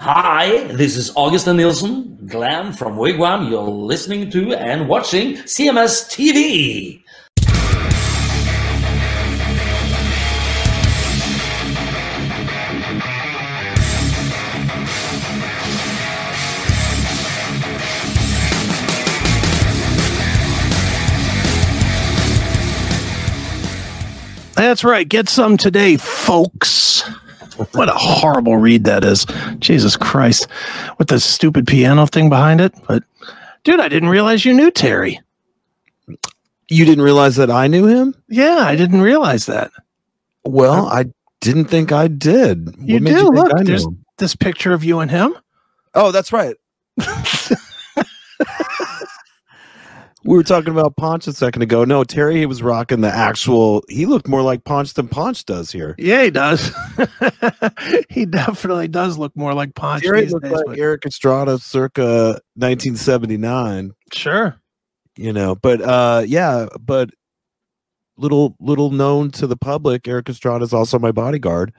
Hi, this is Åge Sten Nilsen, Glam from Wigwam. You're listening to and watching CMS TV. That's right. Get some today, folks. What a horrible read that is. Jesus Christ. With the stupid piano thing behind it. But, dude, I didn't realize you knew Terry. You didn't realize that I knew him? Yeah, I didn't realize that. Well, I didn't think I did. You What made do. think Look, there's him? this picture of you and him. Oh, that's right. We were talking about Ponch a second ago. No, Terry he was rocking the actual. He looked more like Ponch than Ponch does here. Yeah, he does. he definitely does look more like Ponch Terry looked days. like but Erik Estrada circa 1979. sure. You know, but uh, yeah, but little little known to the public, Erik Estrada is also my bodyguard,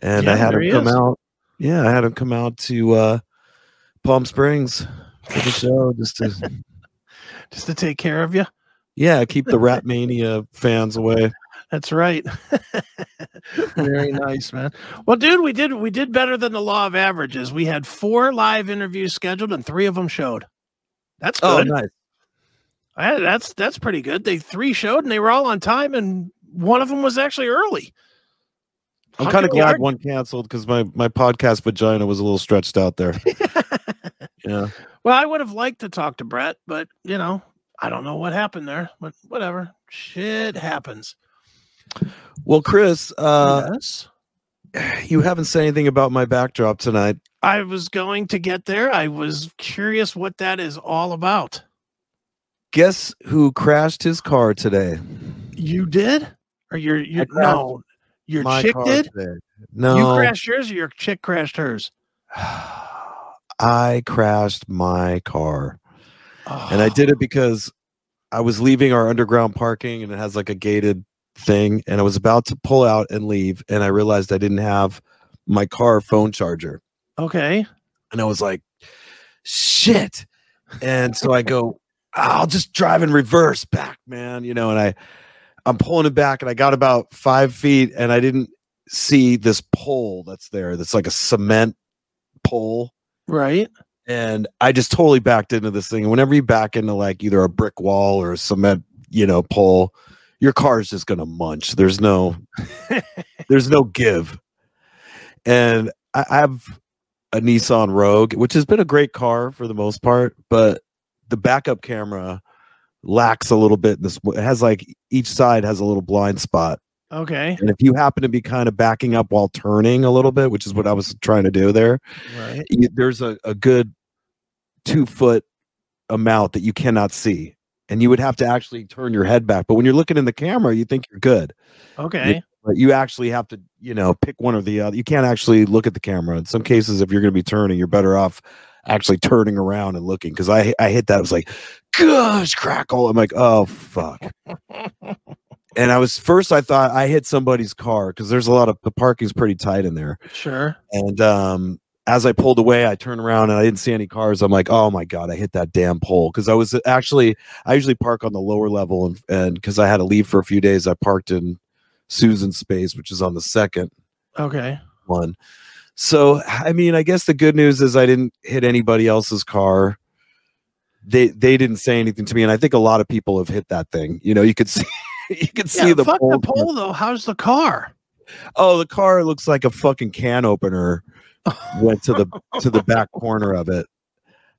and I had him come is. out. Yeah, I had him come out to uh, Palm Springs for the show just to Just to take care of you. yeah keep the Ratt Mania fans away. That's right. Very nice, man. Well, dude, we did we did better than the law of averages. We had four live interviews scheduled and three of them showed. That's oh, good. Oh, nice. I- that's that's pretty good. They three showed and they were all on time, and one of them was actually early. I'm kind of glad one canceled because my my podcast vagina was a little stretched out there. yeah. Well, I would have liked to talk to Brett, but you know, I don't know what happened there. But whatever, shit happens. Well, Chris, uh, yes. you haven't said anything about my backdrop tonight. I was going to get there. I was curious what that is all about. Guess who crashed his car today? You did? Or your your no, your chick did? today. No, You crashed yours or your chick crashed hers? I crashed my car. And I Oh, did it oh. because I was leaving our underground parking and it has like a gated thing. And I was about to pull out and leave. And I realized I didn't have my car phone charger. Okay. And I was like, shit. And so I go, I'll just drive in reverse back, man. You know, and I, I'm pulling it back and I got about five feet and I didn't see this pole that's there. That's like a cement pole Right. and I just totally backed into this thing. And whenever you back into like either a brick wall or a cement, you know, pole, your car is just gonna munch. There's no, there's no give. And I I have a Nissan Rogue, which has been a great car for the most part, but the backup camera lacks a little bit. in This it has like each side has a little blind spot. Okay. And if you happen to be kind of backing up while turning a little bit, which is what I was trying to do there, Right. y- there's a, a good two foot amount that you cannot see and you would have to actually turn your head back but when you're looking in the camera you think you're good Okay. but you actually have to you know pick one or the other you can't actually look at the camera in some cases if you're going to be turning you're better off actually turning around and looking because i i hit that it was like gosh crackle i'm like oh fuck and i was first i thought i hit somebody's car because there's a lot of the parking's pretty tight in there Sure. and um, as I pulled away, I turned around and I didn't see any cars. I'm like, oh my god, I hit that damn pole because I was actually I usually park on the lower level and and because I had to leave for a few days, I parked in Susan's space, which is on the second Okay. one. So I mean, I guess the good news is I didn't hit anybody else's car. They they didn't say anything to me, and I think a lot of people have hit that thing. You know, you could see you see Yeah, the fuck pole. the pole though. How's the car? Oh, the car looks like a fucking can opener went to the to the back corner of it.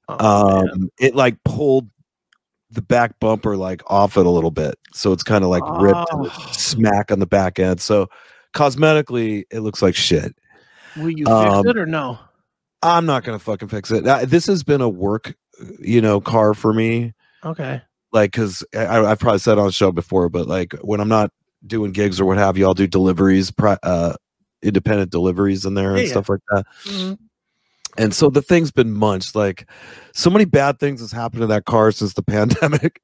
Oh, man. Um it like pulled the back bumper like off it a little bit. So it's kind of like ripped Oh. smack on the back end. So cosmetically it looks like shit. Will you fix um, it or no? I'm not to fucking fix it. Uh, This has been a work, you know, car for me Okay. Like because I've probably said on the show before, but like when I'm not doing gigs or what have you, I'll do deliveries, uh, independent deliveries in there and Yeah, yeah. stuff like that. Mhm. And so the thing's been munched. Like so many bad things has happened to that car since the pandemic.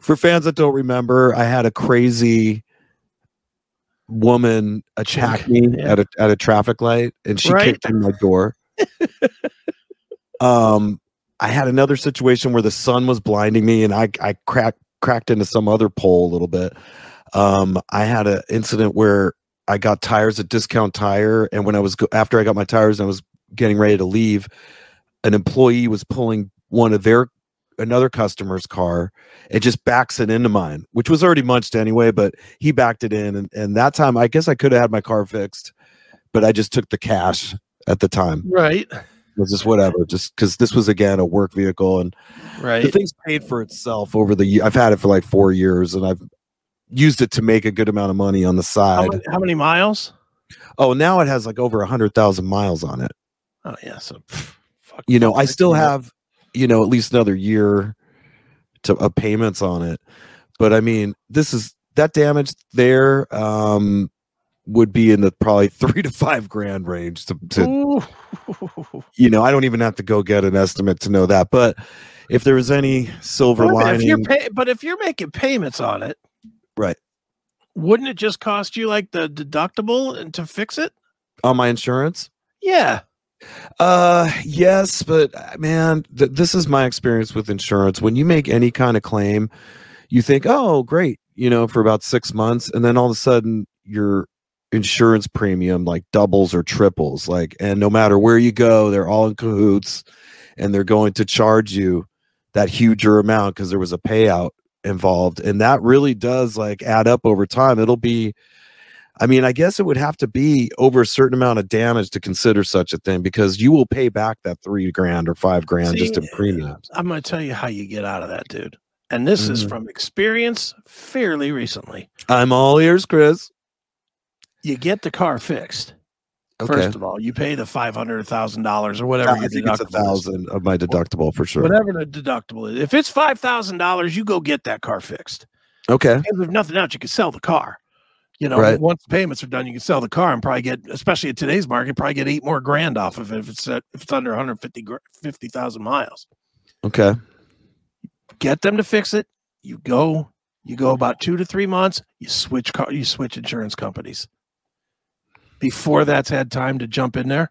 For fans that don't remember, I had a crazy woman attacked me Yeah. at a at a traffic light, and she Right. kicked in my door. um, I had another situation where the sun was blinding me, and I I cracked cracked into some other pole a little bit. Um, I had an incident where I got tires at Discount Tire, and when I was after I got my tires, and I was getting ready to leave. An employee was pulling one of their another customer's car. It just backs it into mine, which was already munched anyway. But he backed it in, and, and that time I guess I could have had my car fixed, but I just took the cash at the time. Right. Was just whatever, just because this was again a work vehicle, and right. the thing's paid for itself over the. I've had it for like four years, and I've used it to make a good amount of money on the How side. many, how many miles? Oh, now it has like over a hundred thousand miles on it. Oh yeah. So pff, fuck, You know, I still have, you know, at least another year to of payments on it. But I mean, this is that damage there um would be in the probably three to five grand range to, to you know, I don't even have to go get an estimate to know that. But if there was any silver minute, lining, if you're pay- but if you're making payments on it, Right. Wouldn't it just cost you like the deductible and to fix it? on my insurance, Yeah. Uh, yes, but uh, man, th- this is my experience with insurance. When you make any kind of claim, you think, "Oh, great," you know, for about six months, and then all of a sudden, your insurance premium like doubles or triples. Like, and no matter where you go, they're all in cahoots, and they're going to charge you that huger amount because there was a payout involved, and that really does like add up over time. It'll be I mean, I guess it would have to be over a certain amount of damage to consider such a thing because you will pay back that three grand or five grand just in premiums. I'm going to tell you how you get out of that, dude. And this is Mhm. from experience fairly recently. I'm all ears, Chris. You get the car fixed. Okay. First of all, you pay the five hundred thousand dollars or whatever. I think it's a thousand of my deductible for sure. Whatever the deductible is. If it's five thousand dollars, you go get that car fixed. Okay. If nothing else, you can sell the car. You know, Right. once the payments are done, you can sell the car and probably get, especially in today's market, probably get eight more grand off of it if it's at, if it's under 150 50,000 miles. Okay. Get them to fix it. You go, you go about two to three months. You switch car, you switch insurance companies. Before that's had time to jump in there,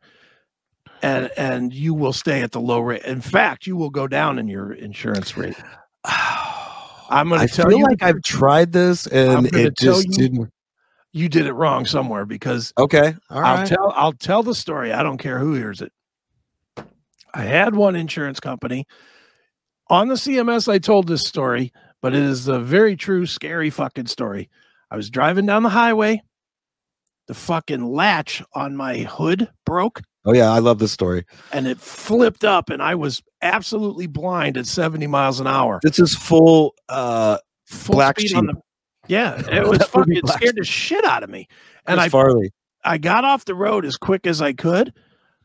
and and you will stay at the low rate. In fact, you will go down in your insurance rate. I'm going I to tell feel you, like I've tried this and it just you- didn't. you did it wrong somewhere because Okay. All I'll right. tell I'll tell the story. I don't care who hears it. I had one insurance company on the CMS. I told this story, but it is a very true, scary fucking story. I was driving down the highway. The fucking latch on my hood broke oh yeah, I love this story. and it flipped up, and I was absolutely blind at 70 miles an hour. This is full uh Full Black speed on sheep. the yeah, it was fucking black scared the shit out of me. And I Farley. I got off the road as quick as I could.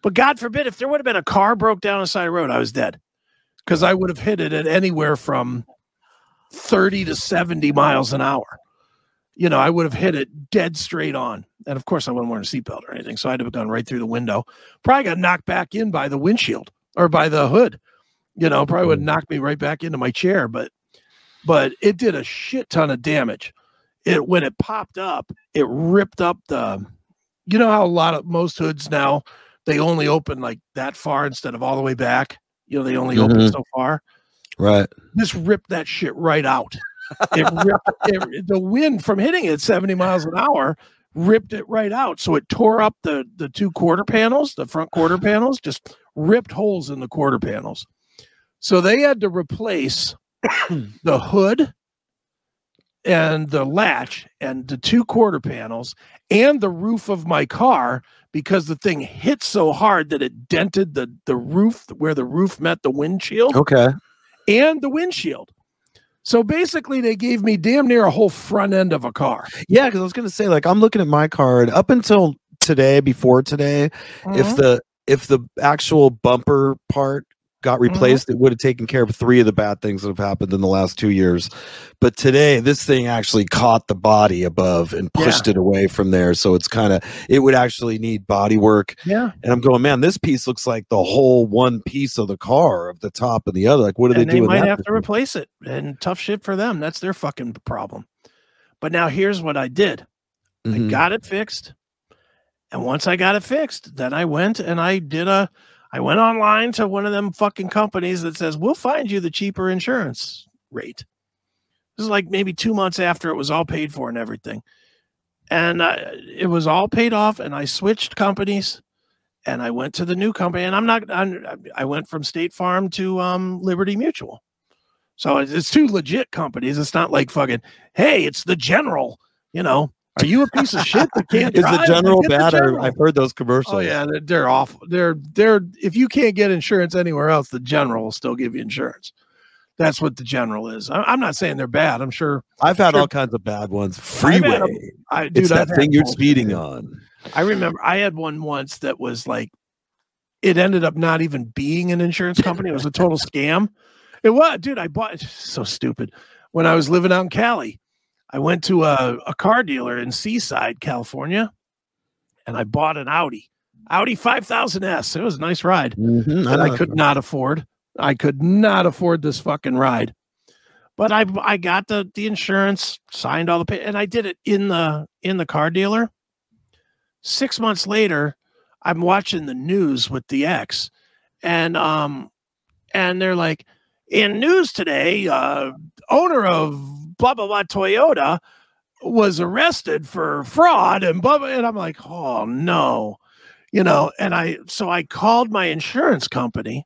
But God forbid, if there would have been a car broke down on the side of the road, I was dead. Because I would have hit it at anywhere from 30 to 70 miles an hour. You know, I would have hit it dead straight on. And of course, I wasn't wearing a seatbelt or anything. So I'd have gone right through the window. Probably got knocked back in by the windshield or by the hood. You know, probably would have knocked me right back into my chair. But but it did a shit ton of damage. It when it popped up, it ripped up the you know how a lot of most hoods now they only open like that far instead of all the way back. You know, they only open Mhm. so far. Right. This ripped that shit right out. It ripped it, the wind from hitting it 70 miles an hour ripped it right out. So it tore up the the two quarter panels, the front quarter panels, just ripped holes in the quarter panels. So they had to replace the hood and the latch and the two quarter panels and the roof of my car because the thing hit so hard that it dented the the roof where the roof met the windshield Okay. and the windshield. So basically, they gave me damn near a whole front end of a car. Yeah, because I was gonna say, like, I'm looking at my card up until today, before today, Mm-hmm. if the if the actual bumper part got Mm-hmm. replaced, it would have taken care of three of the bad things that have happened in the last two years. But today, this thing actually caught the body above and pushed it away from there. So it's kind of it would actually need body work. yeah, And I'm going, man, this piece looks like the whole one piece of the car of the top and the other. Like, what do and they they do? with might have to replace it. And tough shit for them. That's their fucking problem. But now here's what I did. I Mhm. got it fixed. And once I got it fixed, then I went and I did a I went online to one of them fucking companies that says, "We'll find you the cheaper insurance rate." This is like maybe 2 months after it was all paid for and everything. And it was all paid off and I switched companies and I went to the new company and I'm not I'm, I went from State Farm to um Liberty Mutual. So it's, it's two legit companies. It's not like fucking, hey, it's the general, you know. Are you a piece of shit that can't Is the general Get the bad? General. I've heard those commercials. Oh yeah, they're, they're awful. They're they're if you can't get insurance anywhere else, the general will still give you insurance. That's what the general is. I'm not saying they're bad. I'm sure. I've had Sure. all kinds of bad ones. Freeway. 'em. I dude, it's that I've thing you're speeding dude. on. I remember I had one once that was like, it ended up not even being an insurance company. It was a total scam. It was, dude. I bought so stupid when I was living out in Cali. I went to a, a car dealer in Seaside, California, and I bought an Audi, Audi 5000S. It was a nice ride Mhm, that I could not afford. I could not afford this fucking ride. But I I got the the insurance, signed all the pay, and I did it in the in the car dealer. Six months later, I'm watching the news with the ex, and um, and they're like, in news today, uh, owner of blah blah Toyota was arrested for fraud and blah, and I'm like, oh no, you know, and I so I called my insurance company,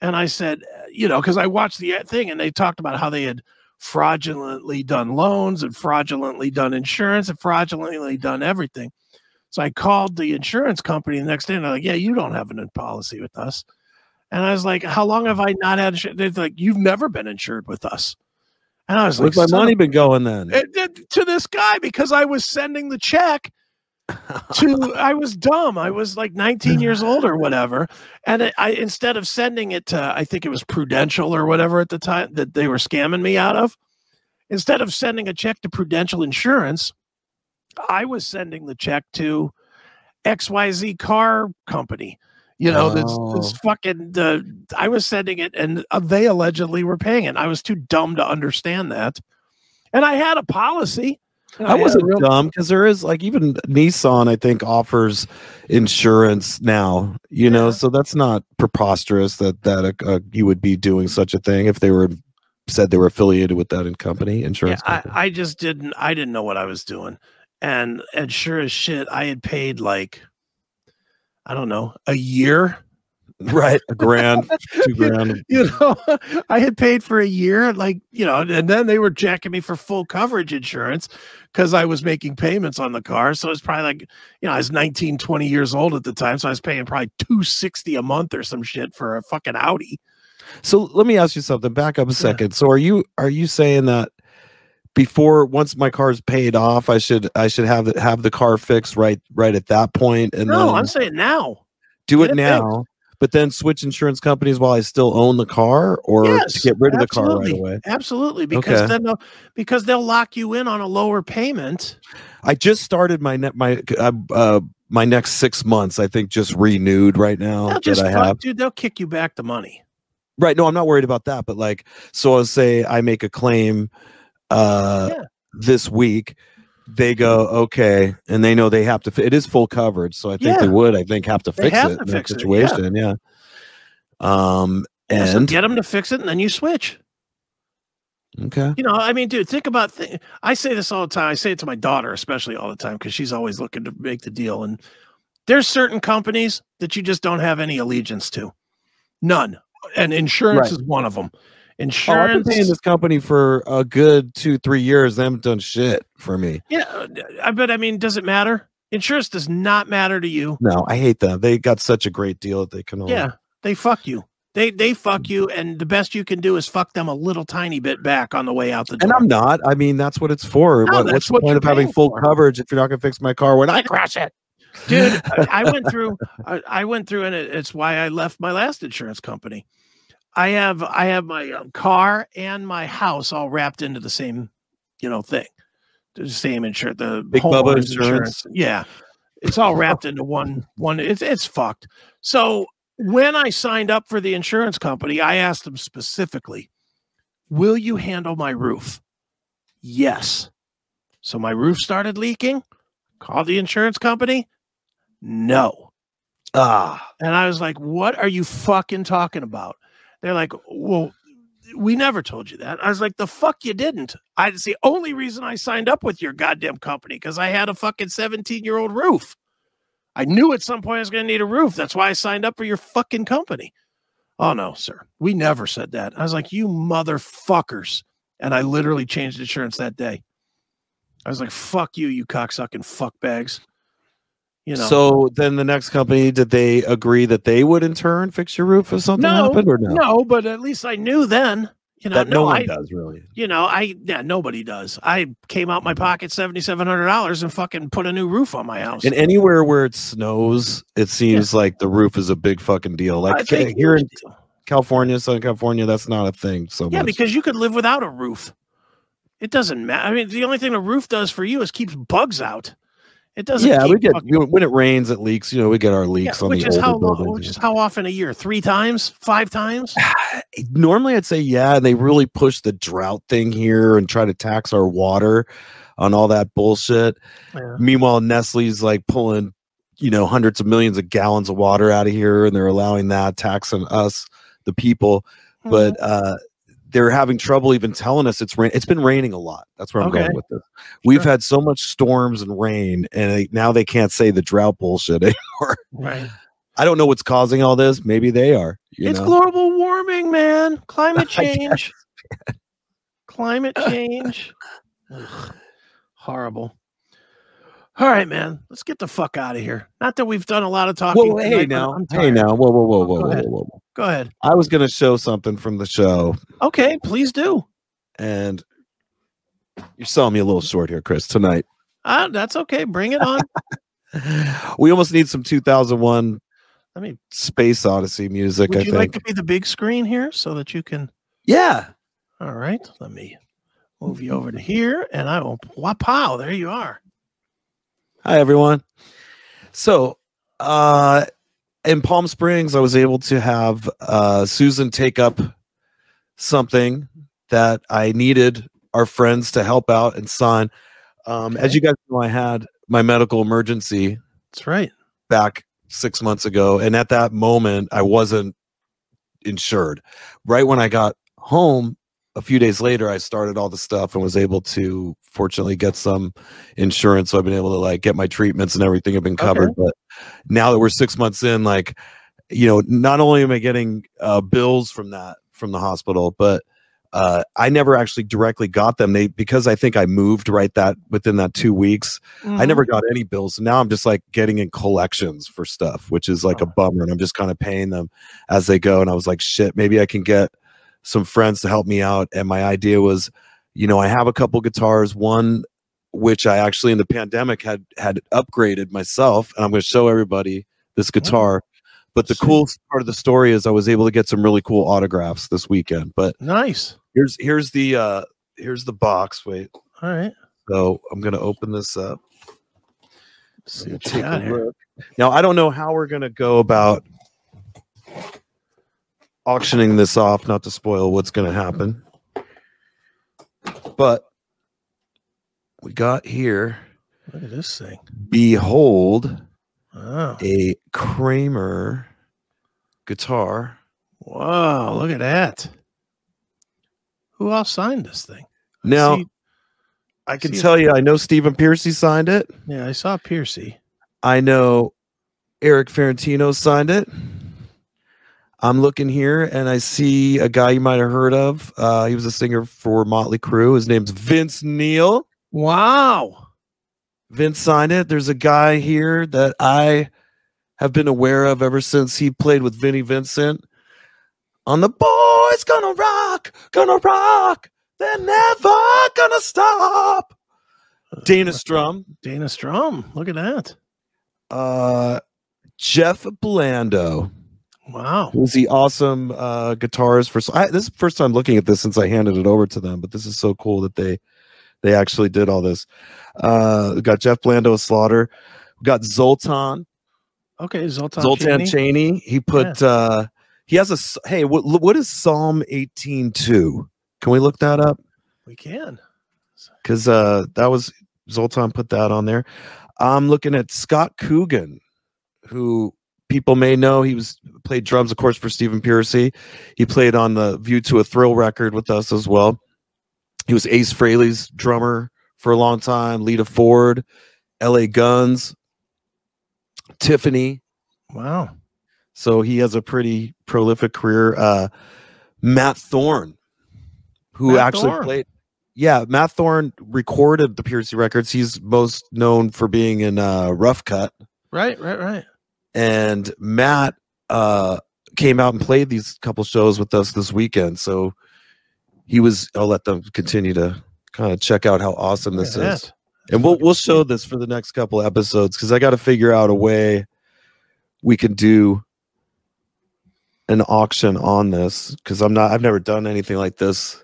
and I said, you know, because I watched the thing and they talked about how they had fraudulently done loans and fraudulently done insurance and fraudulently done everything. So I called the insurance company the next day and they're like, yeah, you don't have an policy with us. And I was like, how long have I not had? Insur-? They're like, you've never been insured with us. And I was like, Where's my money been going then? Eh, eh, it, it- to this guy because I was sending the check to I was dumb. I was like 19 years old or whatever. And it, I instead of sending it to I think it was Prudential or whatever at the time that they were scamming me out of, instead of sending a check to Prudential Insurance, I was sending the check to XYZ car company. You know, that's, that's Oh. fucking the I was sending it and uh, they allegedly were paying it. I was too dumb to understand that. And I had a policy. and I wasn't real- dumb because there is like even Nissan, I think, offers insurance now. You know, so that's not preposterous that that uh, uh, you would be doing such a thing if they were said they were affiliated with that in company Yeah, insurance. I. I just didn't I didn't know what I was doing. And and sure as shit, I had paid like I don't know, a year. right, a grand, two grand. You know, I had paid for a year, like, you know, and then they were jacking me for full coverage insurance because I was making payments on the car. So it's probably like, you know, I was 19, 20 years old at the time. So I was paying probably 260 a month or some shit for a fucking Audi. So let me ask you something. Back up a second. So are you are you saying that before once my car's paid off, I should I should have the, have the car fixed right right at that point. and No, I'm saying now. do get it it now, but then switch insurance companies while I still own the car, or Yes, to get rid of the car right away. Absolutely. Because Okay. then they'll because they'll lock you in on a lower payment. I just started my net my uh, uh my next six months. I think just renewed right now They'll that just I have. dude, they'll kick you back the money. Right. No, I'm not worried about that. But like, so I'll say I make a claim uh Yeah. this week. They go okay, and they know they have to. It is full coverage, so I think they would. I think have to They fix have it to in that fix it, yeah. Yeah. Um. Yeah, so And get them to fix it and then you switch. okay. You know, I mean, dude, think about th- I say this all the time. I say it to my daughter, especially all the time, because she's always looking to make the deal. And there's certain companies that you just don't have any allegiance to. None. And insurance Right. is one of them. Oh, I've been Insurance. paying this company for a good two, three years. They haven't done shit for me. yeah, uh, I but I mean, does it matter? Insurance does not matter to you. No, I hate them. They got such a great deal that they can. Only, Yeah, they fuck you. They they fuck you, and the best you can do is fuck them a little tiny bit back on the way out the door. And I'm not. I mean, that's what it's for. No, what, what's the what point of having full for. coverage if you're not going to fix my car when I crash it? dude I- i went through I, I went through and it, it's why i left my last insurance company i have i have my um, car and my house all wrapped into the same you know thing the same insurance the Big Bubba homeowners insurance. yeah it's all wrapped into one one it's it's fucked so when i signed up for the insurance company i asked them specifically will you handle my roof yes so my roof started leaking Call the insurance company? No. Ah, And I was like, what are you fucking talking about? They're like, well, we never told you that. I was like, the fuck you didn't. I it's the only reason I signed up with your goddamn company because I had a fucking 17 year old roof. I knew at some point I was going to need a roof. That's why I signed up for your fucking company. Oh no, sir. We never said that. I was like, you motherfuckers. And I literally changed insurance that day. I was like, fuck you, you cocksucking fuckbags. You know. so then the next company did they agree that they would in turn fix your roof if something No, happened or no? No, but at least I knew then. You know, that no, no, one I, does really. you know, I yeah, nobody does. I came out my pocket seventy seven hundred dollars and fucking put a new roof on my house. And anywhere where it snows, it seems like the roof is a big fucking deal. Like think- eh, here in California, Southern California, that's not a thing so yeah, much. because you could live without a roof. It doesn't matter. I mean, the only thing a roof does for you is keeps bugs out. It doesn't. yeah, we get you know, when it rains, it leaks. You know, we get our yeah, leaks on which the is older how buildings. which is how often a year? Three times, five times. Normally, I'd say yeah, and they really push the drought thing here and try to tax our water on all that bullshit. Yeah. Meanwhile, Nestle's like pulling, you know, hundreds of millions of gallons of water out of here, and they're allowing that taxing us, the people. Mm-hmm. But uh, they're having trouble even telling us it's rain. It's been raining a lot. That's where I'm Okay. going with this. We've Sure. had so much storms and rain, and they, now they can't say the drought bullshit anymore. right. I don't know what's causing all this. Maybe they are. You it's know? global warming, man. Climate change. Climate change. Ugh, horrible. All right, man. Let's get the fuck out of here. Not that we've done a lot of talking. Whoa, hey now, hey now, whoa, whoa, whoa, whoa, whoa, whoa, whoa. Go ahead. I was gonna show something from the show, Okay, please do. and you're selling me a little short here, Chris. Tonight, Uh, that's okay. Bring it on. we almost need some 2001 I mean, Space Odyssey music. Would I you think. like to be the big screen here so that you can? yeah. All right. Let me move you over to here, and I will. Wow! Pow! There you are. Hi everyone. So, uh in Palm Springs, I was able to have uh Susan take up something that I needed our friends to help out and sign. Um as you guys know, I had my medical emergency That's right. back six months ago, and at that moment I wasn't insured. Right when I got home, a few days later, I started all the stuff and was able to fortunately get some insurance. So I've been able to like get my treatments and everything have been covered. But now that we're six months in, like, you know, not only am I getting uh, bills from that from the hospital, but uh, I never actually directly got them. They because I think I moved right that within that two weeks. I never got any bills. So now I'm just like getting in collections for stuff, which is like a bummer. And I'm just kind of paying them as they go. And I was like, shit, maybe I can get some friends to help me out. And my idea was, you know, I have a couple guitars, one which I actually in the pandemic had had upgraded myself, and I'm going to show everybody this guitar. But the Sweet. cool part of the story is I was able to get some really cool autographs this weekend. But Nice. here's here's the uh here's the box. Wait, All right. so I'm going to open this up. Let's see what take a look. Now I don't know how we're gonna go about auctioning this off, not to spoil what's gonna happen. But we got here, Look at this thing. behold Oh. a Kramer guitar. Wow, look at that. Who else signed this thing? Now See- I can see it- tell you, I know Stephen Pearcy signed it. yeah, I saw Pearcy. I know Eric Ferentino signed it. I'm looking here and I see a guy you might have heard of. Uh, he was a singer for Motley Crue. His name's Vince Neil. Wow. Vince signed it. There's a guy here that I have been aware of ever since he played with Vinnie Vincent on the Boys Gonna Rock, Gonna Rock. They're never gonna stop. Dana Strum, Dana Strum. Look at that. uh, Jeff Blando. Wow. who's the awesome uh guitarist for I, this is the first time looking at this since i handed it over to them but this is so cool that they they actually did all this uh we got jeff blando slaughter we got zoltan Okay, Zoltan. zoltan Chaney. chaney he put uh he has a hey what what is psalm 18.2 can we look that up We can. because uh that was zoltan put that on there I'm looking at Scott Coogan, who people may know. He was played drums, of course, for Stephen Pearcy. He played on the View to a Thrill record with us as well. He was Ace Frehley's drummer for a long time. Lita Ford, L.A. Guns, Tiffany. Wow. So he has a pretty prolific career. Uh, Matt Thorne, who Matt actually Thorne. played. Yeah, Matt Thorne recorded the Pearcy records. He's most known for being in uh, Rough Cutt. Right, right, right. And Matt uh, came out and played these couple shows with us this weekend. So he was. I'll let them continue to kind of check out how awesome this at is. And we'll we'll show this for the next couple episodes because I got to figure out a way we can do an auction on this because I'm not I've never done anything like this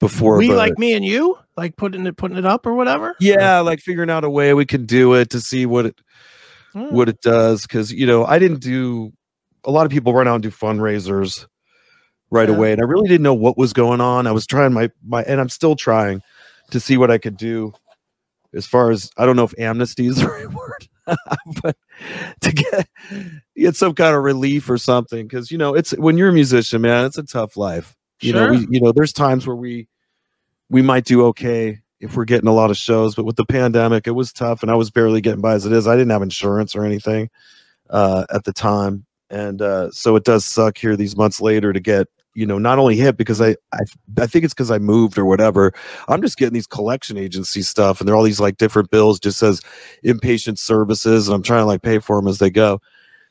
before. We but like me and you, like putting it putting it up or whatever. yeah, like figuring out a way we can do it to see what it Hmm. what it does because you know I didn't do a lot of people run out and do fundraisers right Yeah. away and I really didn't know what was going on. I was trying my my and I'm still trying to see what I could do as far as I don't know if amnesty is the right word, but to get get some kind of relief or something because you know it's when you're a musician, man, it's a tough life. You know, we you know there's times where we we might do okay if we're getting a lot of shows, but with the pandemic, it was tough, and I was barely getting by as it is. I didn't have insurance or anything uh, at the time, and uh, so it does suck here these months later to get you know not only hit because I I, I think it's because I moved or whatever. I'm just getting these collection agency stuff, and they're all these like different bills. Just says inpatient services, and I'm trying to like pay for them as they go.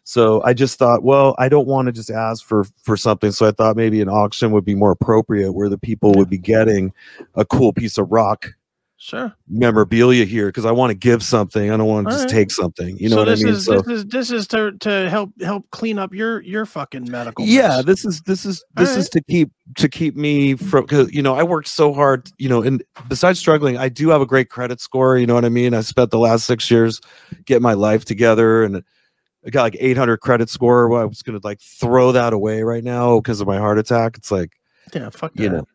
So I just thought, well, I don't want to just ask for for something. So I thought maybe an auction would be more appropriate, where the people would be getting a cool piece of rock Sure. memorabilia here because I want to give something. I don't want to just right. take something. You know so what I this mean? Is, so this is this is to to help help clean up your your fucking medical. yeah, mess. this is this is this All is to keep to keep me from because you know I worked so hard. You know, and besides struggling, I do have a great credit score. You know what I mean? I spent the last six years getting my life together and. I got like 800 credit score. Well, I was gonna like throw that away right now because of my heart attack. It's like, yeah. Fuck you know,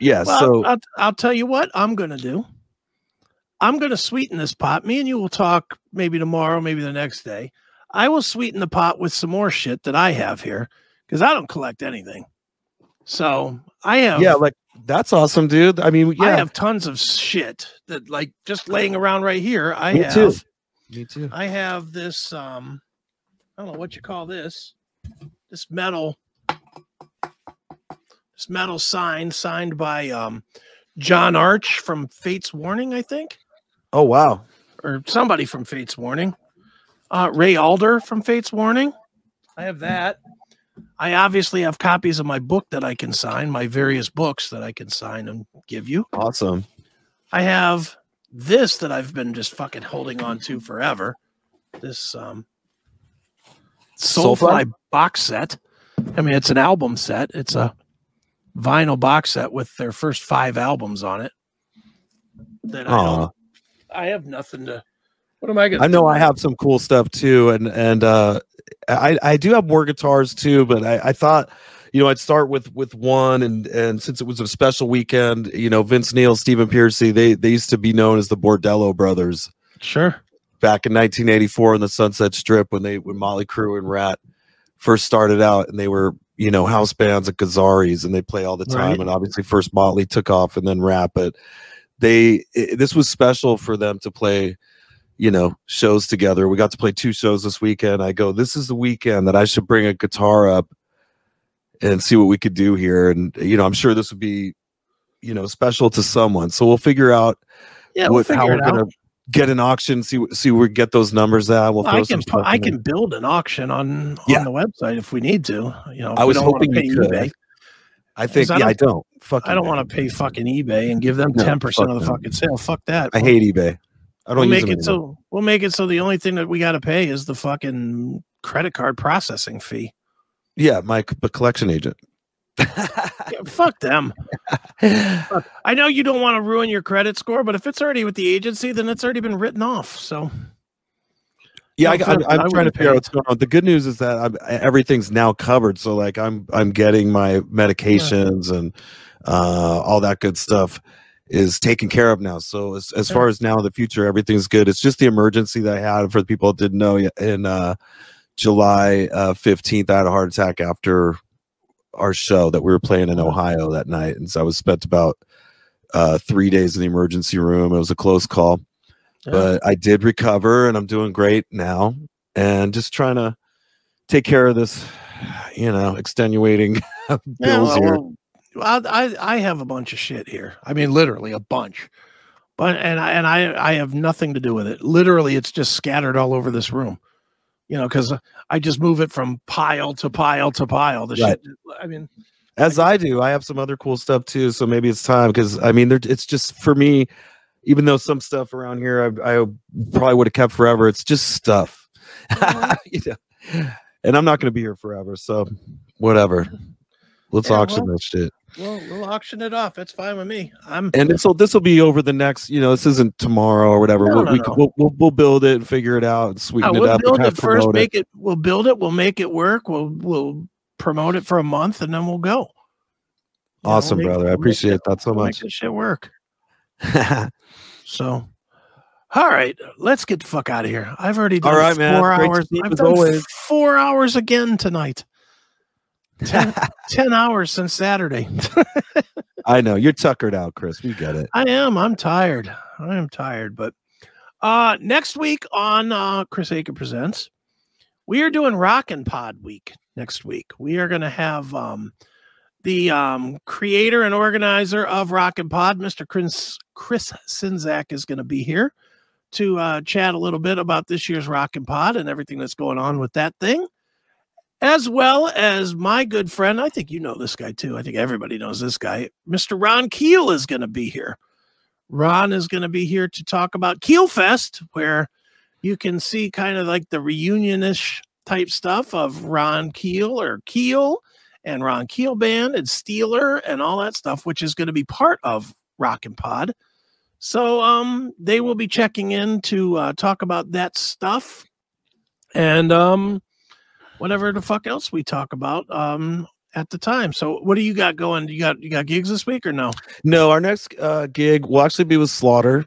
yeah. Well, so I'll, I'll tell you what I'm going to do. I'm going to sweeten this pot. Me and you will talk maybe tomorrow, maybe the next day. I will sweeten the pot with some more shit that I have here because I don't collect anything. So I have, yeah, like that's awesome, dude. I mean, yeah, I have tons of shit that like just laying around right here. I Me have, too. me too. I have this. Um, I don't know what you call this. This metal. This metal sign signed by um, John Arch from Fates Warning, I think, Oh wow, or somebody from Fates Warning. Uh, Ray Alder from Fate's Warning. I have that. I obviously have copies of my book that I can sign, my various books that I can sign and give you. awesome. I have this that I've been just fucking holding on to forever. This um Soulfly? Soulfly box set. I mean, it's an album set. It's a vinyl box set with their first five albums on it. That I, I have nothing to. What am I gonna? I know do? I have some cool stuff too, and and uh, I I do have more guitars too, but I, I thought you know I'd start with with one, and and since it was a special weekend, you know Vince Neil, Stephen Pearcy, they they used to be known as the Bordello Brothers Sure. back in 1984 in the Sunset Strip when they when Motley Crue and Ratt first started out, and they were you know house bands at Gazzari's, and they play all the time, Right. and obviously first Motley took off, and then Ratt, but they i this was special for them to play you know shows together we got to play two shows this weekend i go this is the weekend that i should bring a guitar up and see what we could do here and you know i'm sure this would be you know special to someone so we'll figure out Yeah, we'll what, how we're out. gonna get an auction see see where we get those numbers at we'll Well, throw I some can I there. can build an auction on Yeah. on the website if we need to. You know, I was hoping you could. eBay. i think I yeah i don't- don't fuck I don't want to pay fucking eBay and give them No, ten percent of the them. fucking sale. Fuck that. i hate ebay i don't we'll make it anymore. so we'll make it so the only thing that we got to pay is the fucking credit card processing fee. yeah my collection agent Yeah, fuck them. I know you don't want to ruin your credit score, but if it's already with the agency, then it's already been written off. So Yeah, No I, I'm I trying to figure out what's going on. The good news is that I'm, everything's now covered. So like I'm I'm getting my medications and uh, all that good stuff. is taken care of now. So as, as far as now in the future, everything's good. It's just the emergency that I had for the people that didn't know yet in uh, July uh, 15th. I had a heart attack after our show that we were playing in Ohio that night. And so I was spent about uh, three days in the emergency room. It was a close call, Yeah. but I did recover and I'm doing great now. And just trying to take care of this, you know, extenuating Yeah, bills well, here. well, I, I I have a bunch of shit here. I mean, literally a bunch. But and I and I I have nothing to do with it. Literally, it's just scattered all over this room. You know, because I just move it from pile to pile to pile. The Right. shit. I mean, as I do, I have some other cool stuff too. So maybe it's time because I mean, there, it's just for me. Even though some stuff around here I, I probably would have kept forever, it's just stuff, Mhm. you know. And I'm not going to be here forever, so whatever. Let's Yeah, auction well- that shit. We'll we'll auction it off. That's fine with me. I'm And this will this will be over the next. You know, this isn't tomorrow or whatever. No, we'll, no, we, no. We'll, we'll we'll build it and figure it out and sweeten uh, it we'll up. and build it first. Make it. We'll build it. We'll make it work. We'll we'll promote it for a month and then we'll go. You know, we'll Awesome, make- brother. I appreciate it- that so much. Make this shit work. So, all right, let's get the fuck out of here. I've already done right, man. four to hours. I've done always. four hours again tonight. Ten, 10 hours since Saturday. I know you're tuckered out, Chris. We get it. I am. I'm tired. I am tired. But uh next week on uh Chris Akin Presents, we are doing Rockin' Pod Week next week. We are gonna have um the um creator and organizer of Rockin' Pod, Mr. Chris Chris Sinzak, is gonna be here to uh chat a little bit about this year's Rockin' Pod and everything that's going on with that thing. As well as my good friend, I think you know this guy too. I think everybody knows this guy. Mr. Ron Keel is going to be here. Ron is going to be here to talk about Keel Fest, where you can see kind of like the reunionish type stuff of Ron Keel or Keel and Ron Keel Band and Steeler and all that stuff, which is going to be part of Rockin' Pod. So um, they will be checking in to uh, talk about that stuff and um, whatever the fuck else we talk about um, at the time. So what do you got going? You got you got gigs this week or no? No, our next uh, gig will actually be with Slaughter.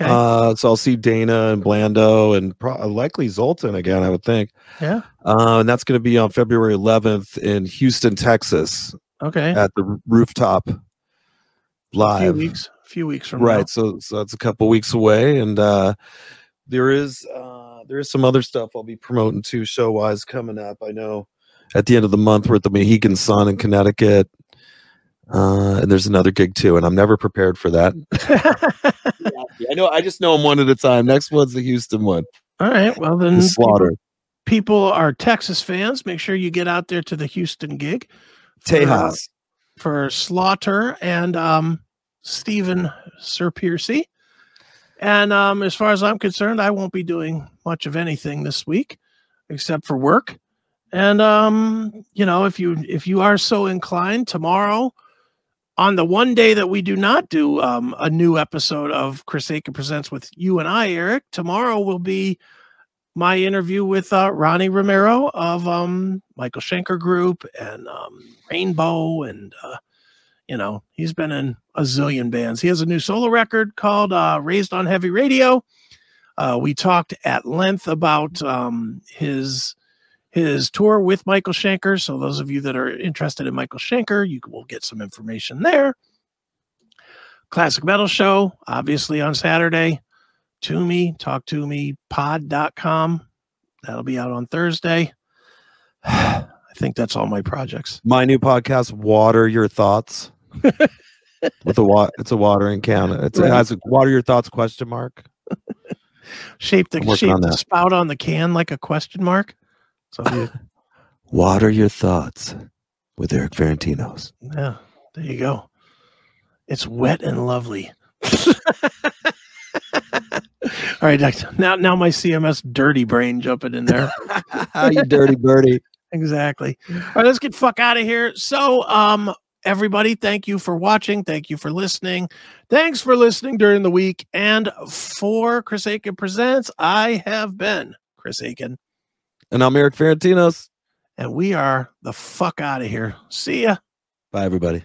Okay. Uh, so I'll see Dana and Blando and pro- likely Zoltan again, I would think. yeah. Uh, and that's going to be on February 11th in Houston, Texas, Okay. at the rooftop a few live. weeks. A few weeks from Right. So, so that's a couple weeks away, and uh, there is uh, there is some other stuff I'll be promoting too, show wise, coming up. I know at the end of the month we're at the Mohegan Sun in Connecticut. Uh, and there's another gig too, and I'm never prepared for that. now. I know. I just know them one at a time. Next one's the Houston one, All right. Well then, the Slaughter. people are Texas fans. Make sure you get out there to the Houston gig for, uh, Tejas. for Slaughter and um, Stephen Sir Pearcy. And um, as far as I'm concerned, I won't be doing much of anything this week except for work. And um, you know, if you if you are so inclined, tomorrow, on the one day that we do not do um, a new episode of Chris Akin Presents with you and I, Erik, tomorrow will be my interview with uh, Ronnie Romero of um, Michael Schenker Group and um, Rainbow, and uh, you know he's been in a zillion bands. He has a new solo record called uh, "Raised on Heavy Radio." Uh, we talked at length about um, his his tour with Michael Schenker. So those of you that are interested in Michael Schenker, you will get some information there. Classic Metal Show, obviously on Saturday. To me, talk to me pod.com. That'll be out on Thursday. I think that's all my projects. My new podcast, Water Your Thoughts. With a wa- it's a watering can. It's, Right. It has a water your thoughts question mark. Shape the shape the spout on the can like a question mark. So you, Water your thoughts with Erik Ferentinos. yeah, there you go. It's wet and lovely. All right, now now my CMS dirty brain jumping in there. you dirty birdie. exactly. All right, let's get fuck out of here. So, um, everybody, thank you for watching. Thank you for listening. Thanks for listening during the week. And for Chris Akin Presents, I have been Chris Akin, And I'm Erik Ferentinos. and we are the fuck out of here. See ya. Bye, everybody.